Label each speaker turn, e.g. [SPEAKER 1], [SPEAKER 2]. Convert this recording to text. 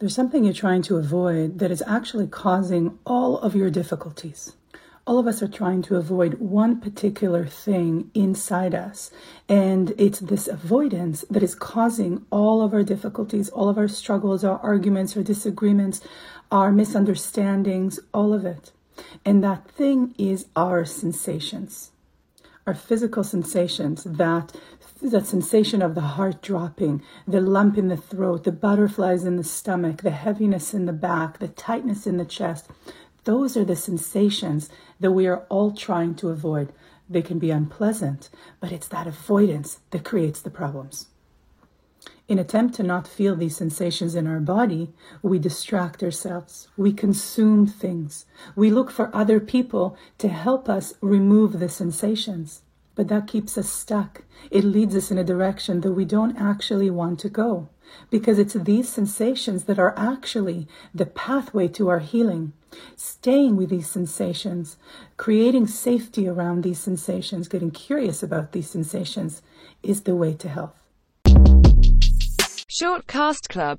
[SPEAKER 1] There's something you're trying to avoid that is actually causing all of your difficulties. All of us are trying to avoid one particular thing inside us. And it's this avoidance that is causing all of our difficulties, all of our struggles, our arguments, our disagreements, our misunderstandings, all of it. And that thing is our sensations, our physical sensations, that that sensation of the heart dropping, the lump in the throat, the butterflies in the stomach, the heaviness in the back, the tightness in the chest. Those are the sensations that we are all trying to avoid. They can be unpleasant, but it's that avoidance that creates the problems. In attempt to not feel these sensations in our body, we distract ourselves. We consume things. We look for other people to help us remove the sensations. But that keeps us stuck. It leads us in a direction that we don't actually want to go because it's these sensations that are actually the pathway to our healing. Staying with these sensations, creating safety around these sensations, getting curious about these sensations is the way to health.
[SPEAKER 2] Shortcast Club